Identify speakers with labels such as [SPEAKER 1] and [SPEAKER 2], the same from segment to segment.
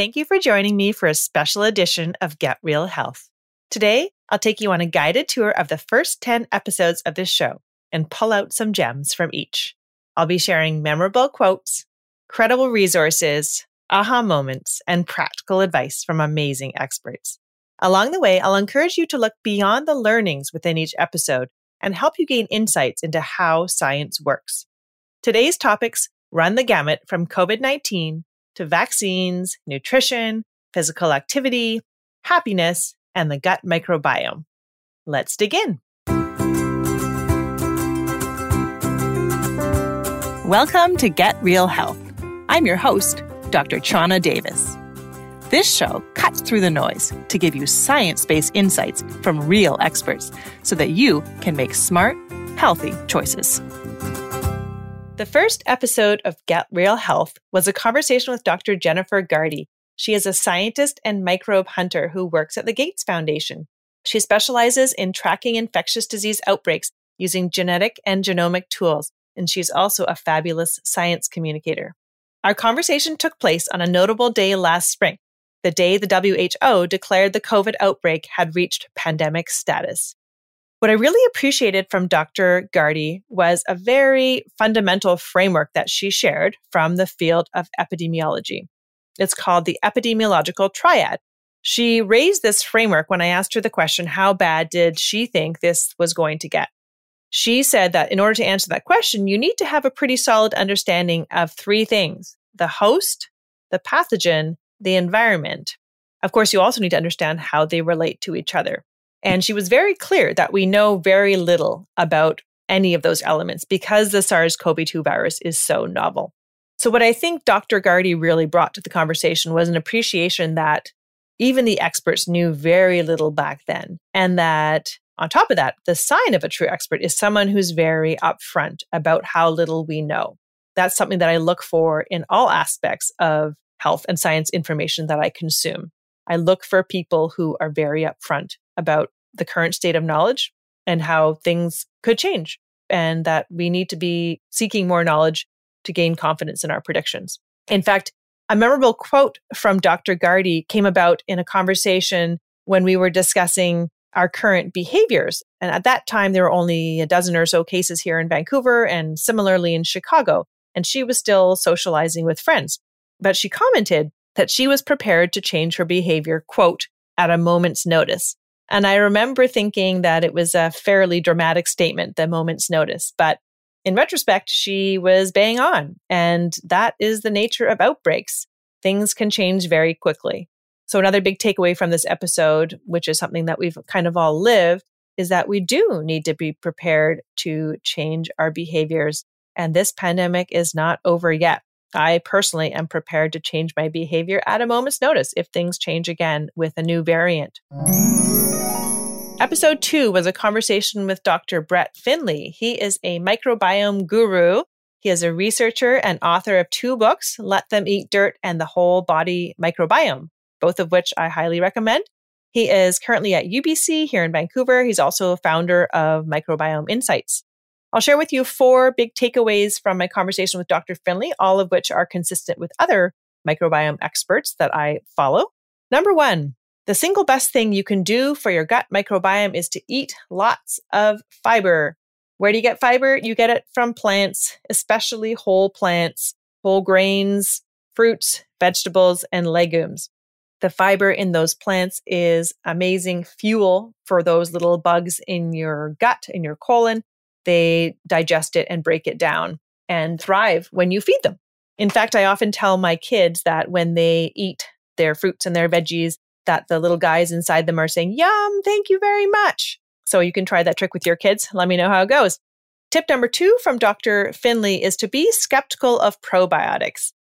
[SPEAKER 1] Thank you for joining me for a special edition of Get Real Health. Today, I'll take you on a guided tour of the first 10 episodes of this show and pull out some gems from each. I'll be sharing memorable quotes, credible resources, aha moments, and practical advice from amazing experts. Along the way, I'll encourage you to look beyond the learnings within each episode and help you gain insights into how science works. Today's topics run the gamut from COVID 19 to vaccines, nutrition, physical activity, happiness, and the gut microbiome. Let's dig in. Welcome to Get Real Health. I'm your host, Dr. Chana Davis. This show cuts through the noise to give you science based insights from real experts so that you can make smart, healthy choices. The first episode of Get Real Health was a conversation with Dr. Jennifer Gardy. She is a scientist and microbe hunter who works at the Gates Foundation. She specializes in tracking infectious disease outbreaks using genetic and genomic tools, and she's also a fabulous science communicator. Our conversation took place on a notable day last spring, the day the WHO declared the COVID outbreak had reached pandemic status. What I really appreciated from Dr. Gardy was a very fundamental framework that she shared from the field of epidemiology. It's called the epidemiological triad. She raised this framework when I asked her the question, how bad did she think this was going to get? She said that in order to answer that question, you need to have a pretty solid understanding of three things the host, the pathogen, the environment. Of course, you also need to understand how they relate to each other. And she was very clear that we know very little about any of those elements because the SARS CoV 2 virus is so novel. So, what I think Dr. Gardy really brought to the conversation was an appreciation that even the experts knew very little back then. And that on top of that, the sign of a true expert is someone who's very upfront about how little we know. That's something that I look for in all aspects of health and science information that I consume. I look for people who are very upfront about the current state of knowledge and how things could change, and that we need to be seeking more knowledge to gain confidence in our predictions. In fact, a memorable quote from Dr. Gardy came about in a conversation when we were discussing our current behaviors. And at that time, there were only a dozen or so cases here in Vancouver and similarly in Chicago. And she was still socializing with friends. But she commented that she was prepared to change her behavior, quote, at a moment's notice. And I remember thinking that it was a fairly dramatic statement, the moment's notice. But in retrospect, she was bang on. And that is the nature of outbreaks. Things can change very quickly. So, another big takeaway from this episode, which is something that we've kind of all lived, is that we do need to be prepared to change our behaviors. And this pandemic is not over yet. I personally am prepared to change my behavior at a moment's notice if things change again with a new variant. Episode two was a conversation with Dr. Brett Finlay. He is a microbiome guru. He is a researcher and author of two books, Let Them Eat Dirt and The Whole Body Microbiome, both of which I highly recommend. He is currently at UBC here in Vancouver. He's also a founder of Microbiome Insights. I'll share with you four big takeaways from my conversation with Dr. Finlay, all of which are consistent with other microbiome experts that I follow. Number one, the single best thing you can do for your gut microbiome is to eat lots of fiber. Where do you get fiber? You get it from plants, especially whole plants, whole grains, fruits, vegetables, and legumes. The fiber in those plants is amazing fuel for those little bugs in your gut, in your colon, they digest it and break it down and thrive when you feed them. In fact, I often tell my kids that when they eat their fruits and their veggies, that the little guys inside them are saying, Yum, thank you very much. So you can try that trick with your kids. Let me know how it goes. Tip number two from Dr. Finlay is to be skeptical of probiotics.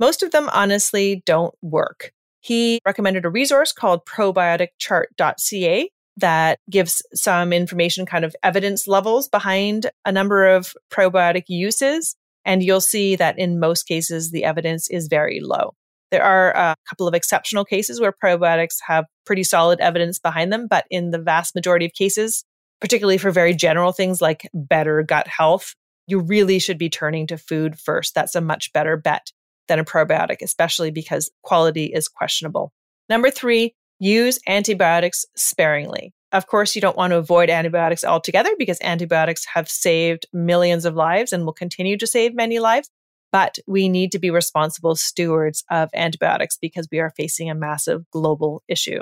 [SPEAKER 1] Most of them honestly don't work. He recommended a resource called probioticchart.ca that gives some information, kind of evidence levels behind a number of probiotic uses. And you'll see that in most cases, the evidence is very low. There are a couple of exceptional cases where probiotics have pretty solid evidence behind them, but in the vast majority of cases, particularly for very general things like better gut health, you really should be turning to food first. That's a much better bet. than a probiotic, especially because quality is questionable. Number three, use antibiotics sparingly. Of course, you don't want to avoid antibiotics altogether because antibiotics have saved millions of lives and will continue to save many lives. But we need to be responsible stewards of antibiotics because we are facing a massive global issue.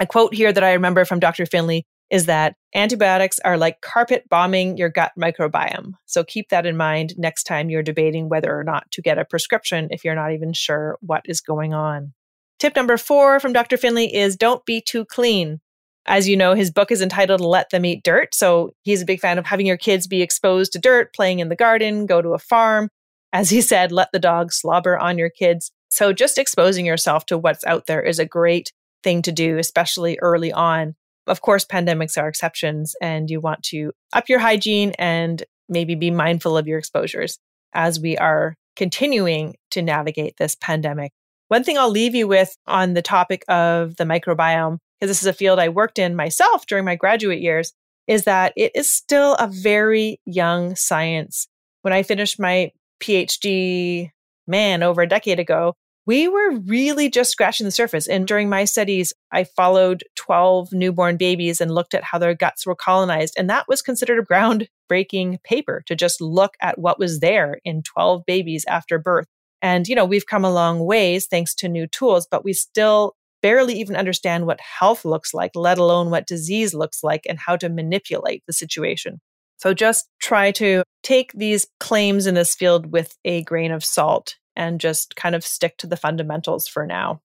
[SPEAKER 1] A quote here that I remember from Dr. Finlay is that antibiotics are like carpet bombing your gut microbiome. So keep that in mind next time you're debating whether or not to get a prescription if you're not even sure what is going on. Tip number four from Dr. Finlay is don't be too clean. As you know, his book is entitled Let Them Eat Dirt. So he's a big fan of having your kids be exposed to dirt, playing in the garden, go to a farm. As he said, let the dog slobber on your kids. So just exposing yourself to what's out there is a great thing to do, especially early on. Of course, pandemics are exceptions, and you want to up your hygiene and maybe be mindful of your exposures as we are continuing to navigate this pandemic. One thing I'll leave you with on the topic of the microbiome, because this is a field I worked in myself during my graduate years, is that it is still a very young science. When I finished my PhD, man, over a decade ago, we were really just scratching the surface. And during my studies, I followed 12 newborn babies and looked at how their guts were colonized. And that was considered a groundbreaking paper to just look at what was there in 12 babies after birth. And, you know, we've come a long ways thanks to new tools, but we still barely even understand what health looks like, let alone what disease looks like and how to manipulate the situation. So just try to take these claims in this field with a grain of salt and just kind of stick to the fundamentals for now.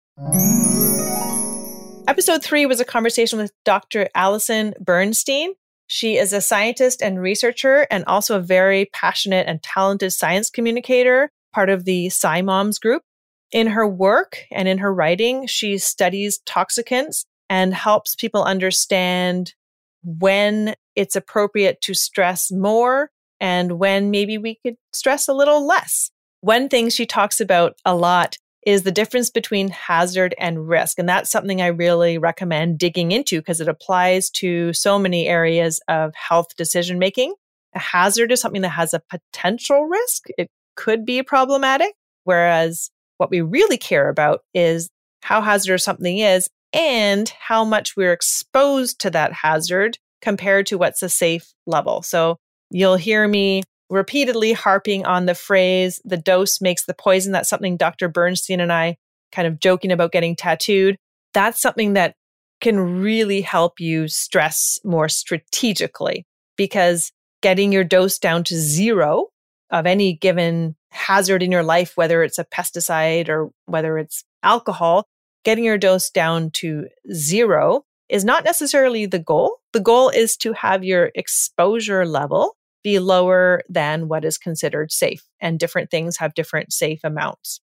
[SPEAKER 1] Episode three was a conversation with Dr. Alison Bernstein. She is a scientist and researcher and also a very passionate and talented science communicator, part of the SciMoms group. In her work and in her writing, she studies toxicants and helps people understand when it's appropriate to stress more and when maybe we could stress a little less. One thing she talks about a lot is the difference between hazard and risk. And that's something I really recommend digging into because it applies to so many areas of health decision making. A hazard is something that has a potential risk. It could be problematic. Whereas what we really care about is how hazardous something is and how much we're exposed to that hazard compared to what's a safe level. So you'll hear me repeatedly harping on the phrase, the dose makes the poison. That's something Dr. Bernstein and I kind of joking about getting tattooed. That's something that can really help you stress more strategically because getting your dose down to zero of any given hazard in your life, whether it's a pesticide or whether it's alcohol, getting your dose down to zero is not necessarily the goal. The goal is to have your exposure level be lower than what is considered safe. And different things have different safe amounts.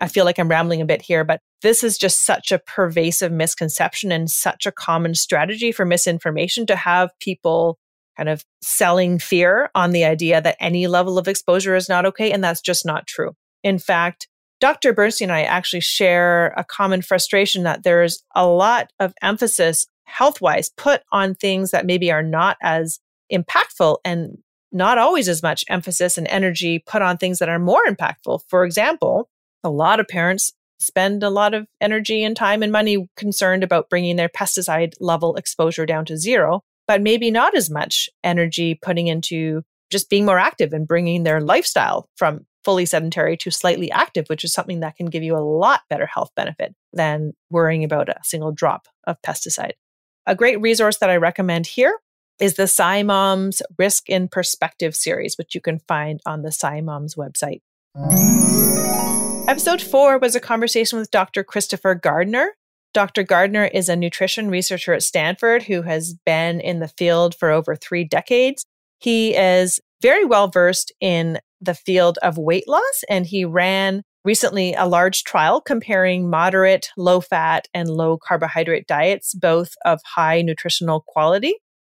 [SPEAKER 1] I feel like I'm rambling a bit here, but this is just such a pervasive misconception and such a common strategy for misinformation to have people kind of selling fear on the idea that any level of exposure is not okay. And that's just not true. In fact, Dr. Bernstein and I actually share a common frustration that there's a lot of emphasis health wise put on things that maybe are not as impactful and not always as much emphasis and energy put on things that are more impactful. For example, a lot of parents spend a lot of energy and time and money concerned about bringing their pesticide level exposure down to zero, but maybe not as much energy putting into just being more active and bringing their lifestyle from fully sedentary to slightly active, which is something that can give you a lot better health benefit than worrying about a single drop of pesticide. A great resource that I recommend here is the SciMoms Risk in Perspective series, which you can find on the SciMoms website. Episode four was a conversation with Dr. Christopher Gardner. Dr. Gardner is a nutrition researcher at Stanford who has been in the field for over three decades. He is very well versed in the field of weight loss, and he ran recently a large trial comparing moderate, low fat, and low carbohydrate diets, both of high nutritional quality.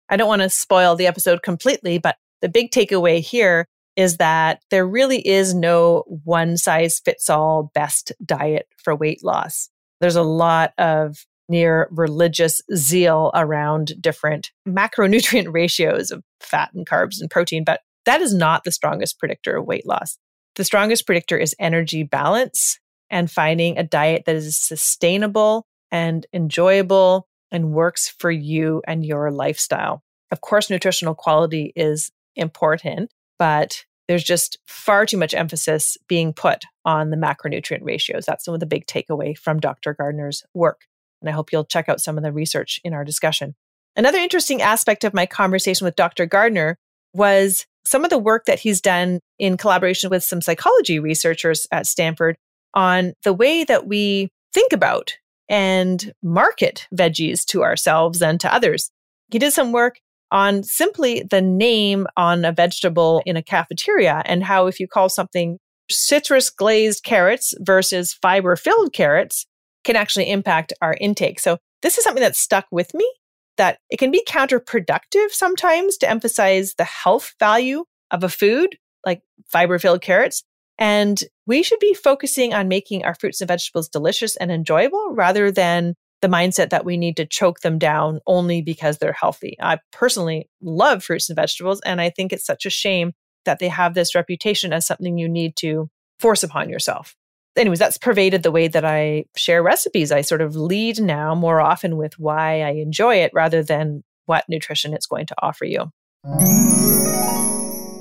[SPEAKER 1] I don't want to spoil the episode completely, but the big takeaway here is that there really is no one size fits all best diet for weight loss. There's a lot of near religious zeal around different macronutrient ratios of fat and carbs and protein, but that is not the strongest predictor of weight loss. The strongest predictor is energy balance and finding a diet that is sustainable and enjoyable and works for you and your lifestyle. Of course, nutritional quality is important, but there's just far too much emphasis being put on the macronutrient ratios. That's some of the big takeaway from Dr. Gardner's work. And I hope you'll check out some of the research in our discussion. Another interesting aspect of my conversation with Dr. Gardner was some of the work that he's done in collaboration with some psychology researchers at Stanford on the way that we think about and market veggies to ourselves and to others. He did some work on simply the name on a vegetable in a cafeteria and how if you call something citrus glazed carrots versus fiber filled carrots can actually impact our intake. So this is something that stuck with me that it can be counterproductive sometimes to emphasize the health value of a food like fiber filled carrots. And we should be focusing on making our fruits and vegetables delicious and enjoyable rather than the mindset that we need to choke them down only because they're healthy. I personally love fruits and vegetables, and I think it's such a shame that they have this reputation as something you need to force upon yourself. Anyways, that's pervaded the way that I share recipes. I sort of lead now more often with why I enjoy it rather than what nutrition it's going to offer you.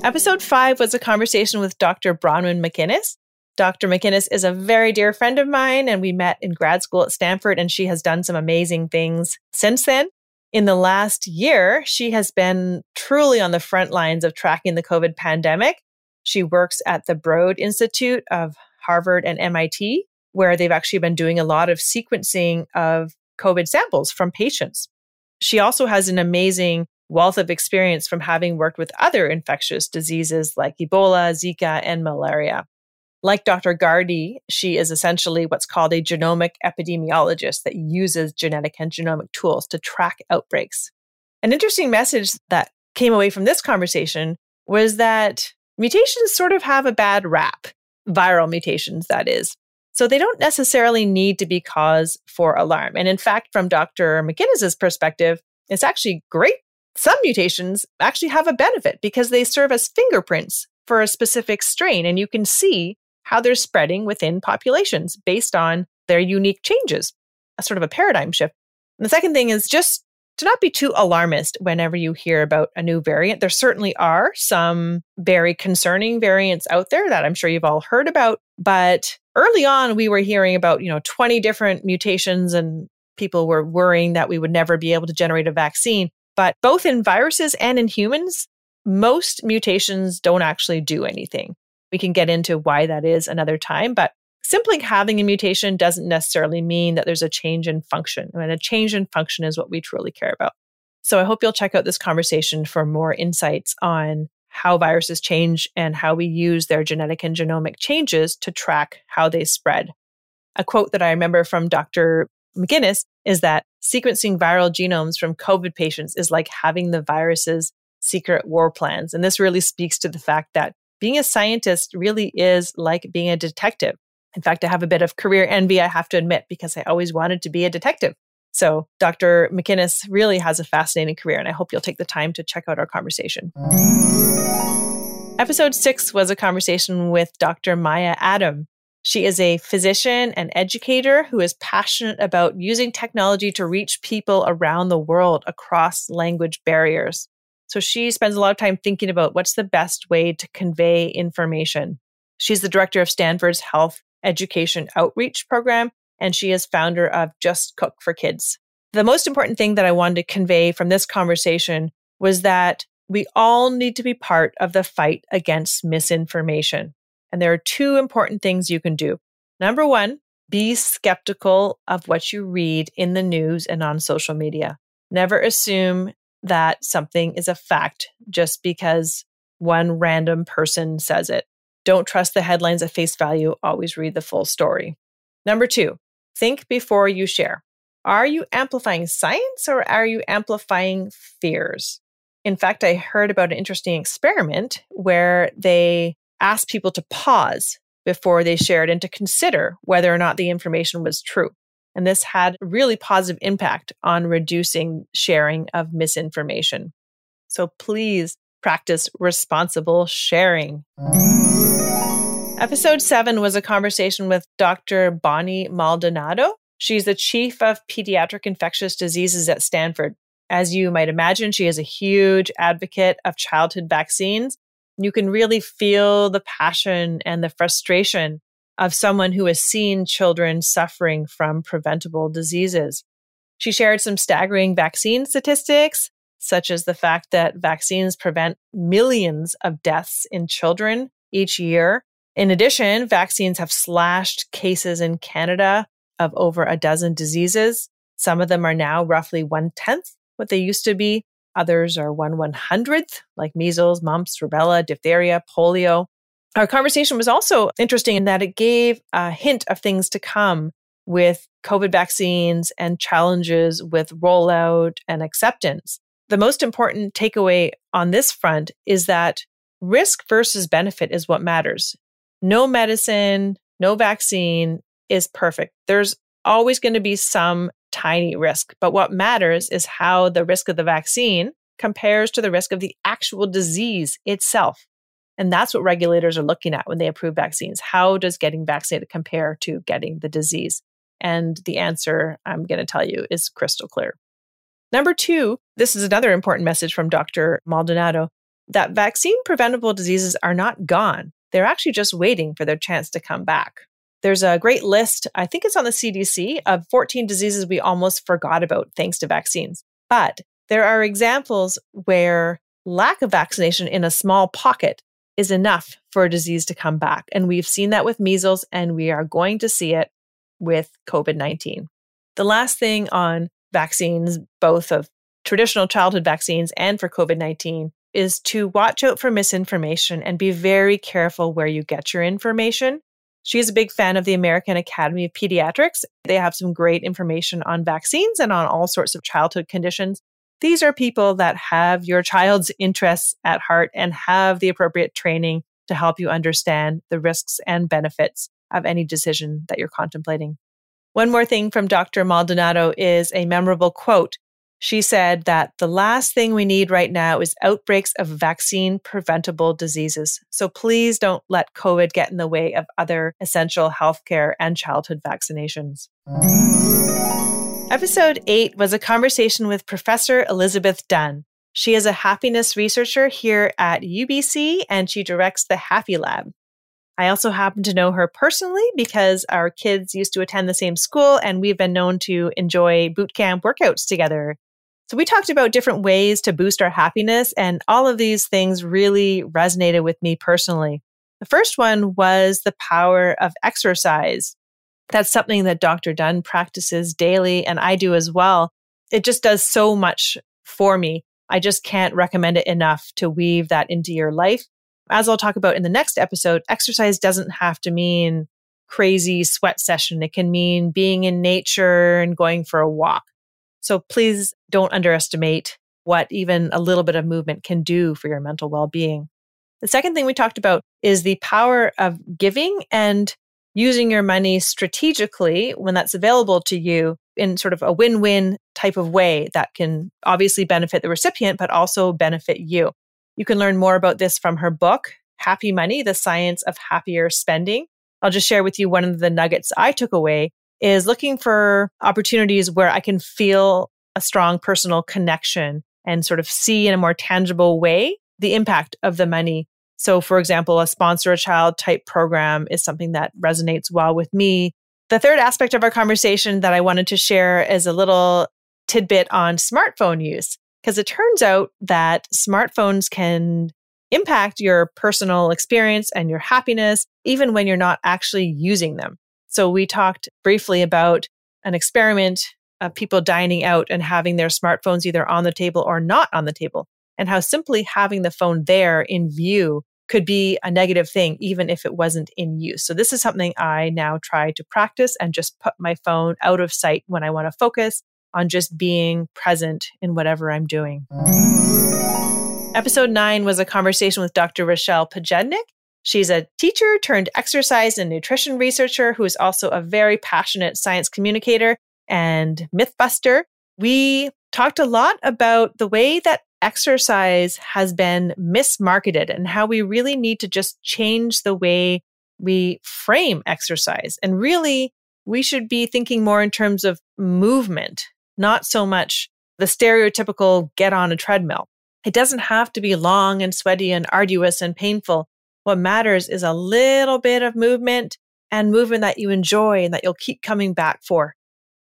[SPEAKER 1] Episode five was a conversation with Dr. Bronwyn MacInnis. Dr. MacInnis is a very dear friend of mine, and we met in grad school at Stanford, and she has done some amazing things since then. In the last year, she has been truly on the front lines of tracking the COVID pandemic. She works at the Broad Institute of Harvard and MIT, where they've actually been doing a lot of sequencing of COVID samples from patients. She also has an amazing wealth of experience from having worked with other infectious diseases like Ebola, Zika, and malaria. Like Dr. Gardy, she is essentially what's called a genomic epidemiologist that uses genetic and genomic tools to track outbreaks. An interesting message that came away from this conversation was that mutations sort of have a bad rap, viral mutations, that is. So they don't necessarily need to be cause for alarm. And in fact, from Dr. MacInnis's perspective, it's actually great. Some mutations actually have a benefit because they serve as fingerprints for a specific strain. And you can see how they're spreading within populations based on their unique changes, a sort of a paradigm shift. And the second thing is just to not be too alarmist whenever you hear about a new variant. There certainly are some very concerning variants out there that I'm sure you've all heard about. But early on, we were hearing about, you know, 20 different mutations and people were worrying that we would never be able to generate a vaccine. But both in viruses and in humans, most mutations don't actually do anything. We can get into why that is another time, but simply having a mutation doesn't necessarily mean that there's a change in function. And a change in function is what we truly care about. So I hope you'll check out this conversation for more insights on how viruses change and how we use their genetic and genomic changes to track how they spread. A quote that I remember from Dr. MacInnis is that sequencing viral genomes from COVID patients is like having the virus's secret war plans. And this really speaks to the fact that being a scientist really is like being a detective. In fact, I have a bit of career envy, I have to admit, because I always wanted to be a detective. So, Dr. MacInnis really has a fascinating career, and I hope you'll take the time to check out our conversation. Episode six was a conversation with Dr. Maya Adam. She is a physician and educator who is passionate about using technology to reach people around the world across language barriers. So she spends a lot of time thinking about what's the best way to convey information. She's the director of Stanford's Health Education Outreach Program, and she is founder of Just Cook for Kids. The most important thing that I wanted to convey from this conversation was that we all need to be part of the fight against misinformation. And there are two important things you can do. Number one, be skeptical of what you read in the news and on social media. Never assume that something is a fact just because one random person says it. Don't trust the headlines at face value. Always read the full story. Number two, think before you share. Are you amplifying science or are you amplifying fears? In fact, I heard about an interesting experiment where they asked people to pause before they shared and to consider whether or not the information was true. And this had a really positive impact on reducing sharing of misinformation. So please practice responsible sharing. Episode seven was a conversation with Dr. Bonnie Maldonado. She's the chief of pediatric infectious diseases at Stanford. As you might imagine, she is a huge advocate of childhood vaccines. You can really feel the passion and the frustration of someone who has seen children suffering from preventable diseases. She shared some staggering vaccine statistics, such as the fact that vaccines prevent millions of deaths in children each year. In addition, vaccines have slashed cases in Canada of over a dozen diseases. Some of them are now roughly one tenth what they used to be. Others are one one hundredth, like measles, mumps, rubella, diphtheria, polio. Our conversation was also interesting in that it gave a hint of things to come with COVID vaccines and challenges with rollout and acceptance. The most important takeaway on this front is that risk versus benefit is what matters no medicine, no vaccine is perfect. There's always going to be some tiny risk. But what matters is how the risk of the vaccine compares to the risk of the actual disease itself. And that's what regulators are looking at when they approve vaccines. How does getting vaccinated compare to getting the disease? And the answer I'm going to tell you is crystal clear. Number two, this is another important message from Dr. Maldonado that vaccine preventable diseases are not gone. They're actually just waiting for their chance to come back. There's a great list, I think it's on the CDC, of 14 diseases we almost forgot about thanks to vaccines. But there are examples where lack of vaccination in a small pocket is enough for a disease to come back. And we've seen that with measles, and we are going to see it with COVID 19. The last thing on vaccines, both of traditional childhood vaccines and for COVID 19, is to watch out for misinformation and be very careful where you get your information. She is a big fan of the American Academy of Pediatrics. They have some great information on vaccines and on all sorts of childhood conditions. These are people that have your child's interests at heart and have the appropriate training to help you understand the risks and benefits of any decision that you're contemplating. One more thing from Dr. Maldonado is a memorable quote she said that the last thing we need right now is outbreaks of vaccine preventable diseases. So please don't let COVID get in the way of other essential healthcare and childhood vaccinations. Episode 8 was a conversation with Professor Elizabeth Dunn. She is a happiness researcher here at UBC and she directs the Happy Lab. I also happen to know her personally because our kids used to attend the same school and we've been known to enjoy boot camp workouts together. So we talked about different ways to boost our happiness, and all of these things really resonated with me personally. The first one was the power of exercise. That's something that Dr. Dunn practices daily, and I do as well. It just does so much for me. I just can't recommend it enough to weave that into your life. As I'll talk about in the next episode, exercise doesn't have to mean crazy sweat session. It can mean being in nature and going for a walk. So please don't underestimate what even a little bit of movement can do for your mental well being. The second thing we talked about is the power of giving and using your money strategically when that's available to you in sort of a win win type of way that can obviously benefit the recipient, but also benefit you. You can learn more about this from her book, Happy Money The Science of Happier Spending. I'll just share with you one of the nuggets I took away is looking for opportunities where I can feel a strong personal connection and sort of see in a more tangible way the impact of the money. So, for example, a sponsor a child type program is something that resonates well with me. The third aspect of our conversation that I wanted to share is a little tidbit on smartphone use, because it turns out that smartphones can impact your personal experience and your happiness, even when you're not actually using them. So we talked briefly about an experiment of people dining out and having their smartphones either on the table or not on the table, and how simply having the phone there in view could be a negative thing, even if it wasn't in use. So, this is something I now try to practice and just put my phone out of sight when I want to focus on just being present in whatever I'm doing. Episode nine was a conversation with Dr. Rochelle Pojednic. She's a teacher turned exercise and nutrition researcher who is also a very passionate science communicator and mythbuster. We talked a lot about the way that exercise has been mismarketed and how we really need to just change the way we frame exercise. And really, we should be thinking more in terms of movement, not so much the stereotypical get on a treadmill. It doesn't have to be long and sweaty and arduous and painful. What matters is a little bit of movement and movement that you enjoy and that you'll keep coming back for.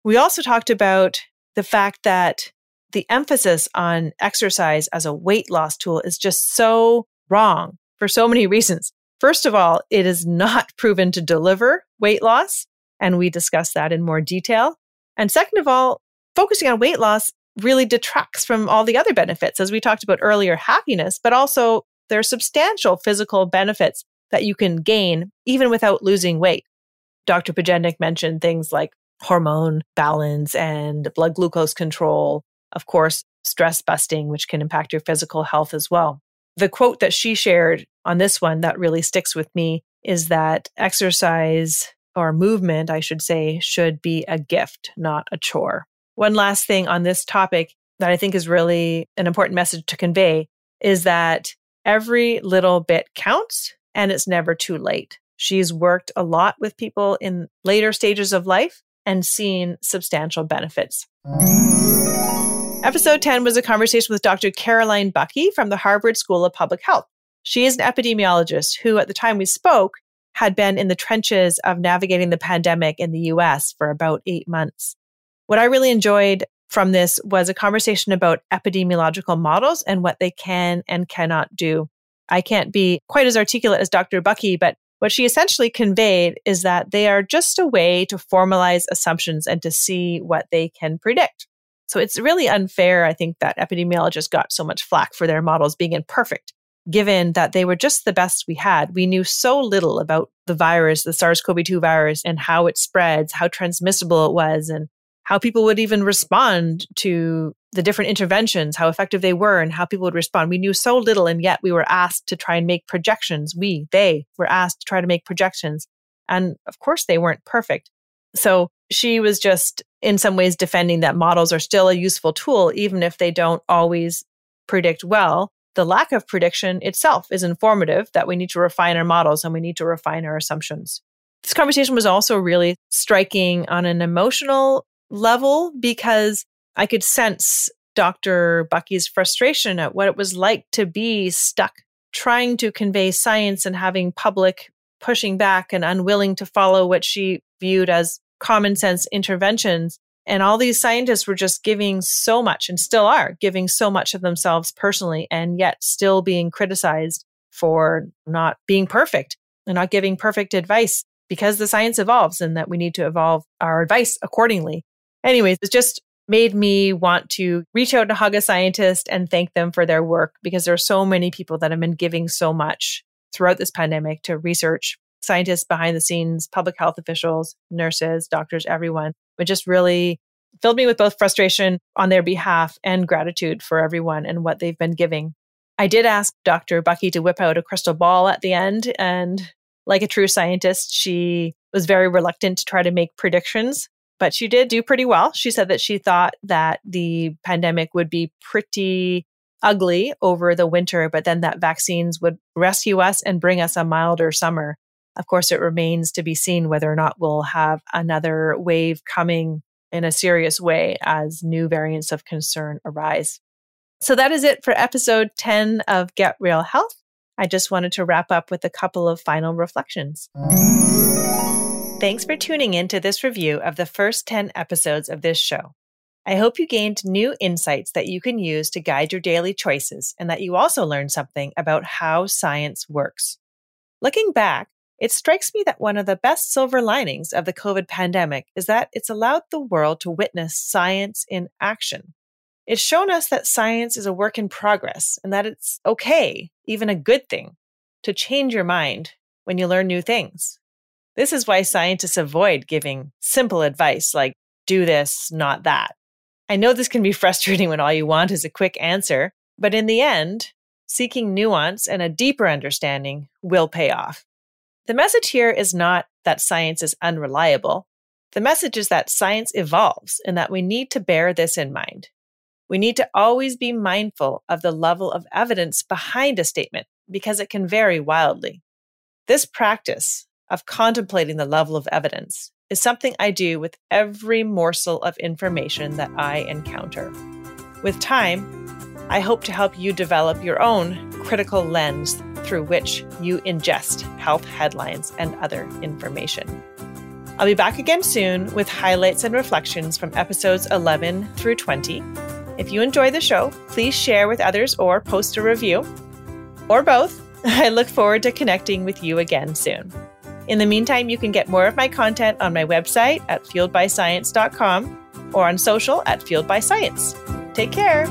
[SPEAKER 1] We also talked about the fact that the emphasis on exercise as a weight loss tool is just so wrong for so many reasons. First of all, it is not proven to deliver weight loss. And we discuss that in more detail. And second of all, focusing on weight loss really detracts from all the other benefits, as we talked about earlier, happiness, but also there are substantial physical benefits that you can gain even without losing weight. Dr. Pojednic mentioned things like hormone balance and blood glucose control, of course, stress busting, which can impact your physical health as well. The quote that she shared on this one that really sticks with me is that exercise or movement, I should say, should be a gift, not a chore. One last thing on this topic that I think is really an important message to convey is that every little bit counts and it's never too late. She's worked a lot with people in later stages of life and seen substantial benefits. Episode 10 was a conversation with Dr. Caroline Buckee from the Harvard School of Public Health. She is an epidemiologist who, at the time we spoke, had been in the trenches of navigating the pandemic in the US for about eight months. What I really enjoyed from this was a conversation about epidemiological models and what they can and cannot do. I can't be quite as articulate as Dr. Buckee, but what she essentially conveyed is that they are just a way to formalize assumptions and to see what they can predict. So it's really unfair, I think, that epidemiologists got so much flack for their models being imperfect given that they were just the best we had. We knew so little about the virus, the SARS CoV 2 virus, and how it spreads, how transmissible it was, and how people would even respond to the different interventions, how effective they were, and how people would respond. We knew so little, and yet we were asked to try and make projections. We, they were asked to try to make projections. And of course, they weren't perfect. So she was just in some ways defending that models are still a useful tool, even if they don't always predict well the lack of prediction itself is informative that we need to refine our models and we need to refine our assumptions. This conversation was also really striking on an emotional level because I could sense Dr. Buckee's frustration at what it was like to be stuck trying to convey science and having public pushing back and unwilling to follow what she viewed as common sense interventions and all these scientists were just giving so much and still are giving so much of themselves personally and yet still being criticized for not being perfect and not giving perfect advice because the science evolves and that we need to evolve our advice accordingly. Anyways, it just made me want to reach out and hug a scientist and thank them for their work because there are so many people that have been giving so much throughout this pandemic to research scientists behind the scenes, public health officials, nurses, doctors, everyone. It just really filled me with both frustration on their behalf and gratitude for everyone and what they've been giving. I did ask Dr. Buckee to whip out a crystal ball at the end. And like a true scientist, she was very reluctant to try to make predictions, but she did do pretty well. She said that she thought that the pandemic would be pretty ugly over the winter, but then that vaccines would rescue us and bring us a milder summer. Of course, it remains to be seen whether or not we'll have another wave coming in a serious way as new variants of concern arise. So that is it for episode 10 of Get Real Health. I just wanted to wrap up with a couple of final reflections. Thanks for tuning in to this review of the first 10 episodes of this show. I hope you gained new insights that you can use to guide your daily choices and that you also learned something about how science works. Looking back, it strikes me that one of the best silver linings of the COVID pandemic is that it's allowed the world to witness science in action. It's shown us that science is a work in progress and that it's okay, even a good thing, to change your mind when you learn new things. This is why scientists avoid giving simple advice like, do this, not that. I know this can be frustrating when all you want is a quick answer, but in the end, seeking nuance and a deeper understanding will pay off. The message here is not that science is unreliable. The message is that science evolves and that we need to bear this in mind. We need to always be mindful of the level of evidence behind a statement because it can vary wildly. This practice of contemplating the level of evidence is something I do with every morsel of information that I encounter. With time, I hope to help you develop your own critical lens through which you ingest health headlines and other information. I'll be back again soon with highlights and reflections from episodes 11 through 20. If you enjoy the show, please share with others or post a review, or both. I look forward to connecting with you again soon. In the meantime, you can get more of my content on my website at fueledbyscience.com or on social at fueledbyscience. Take care.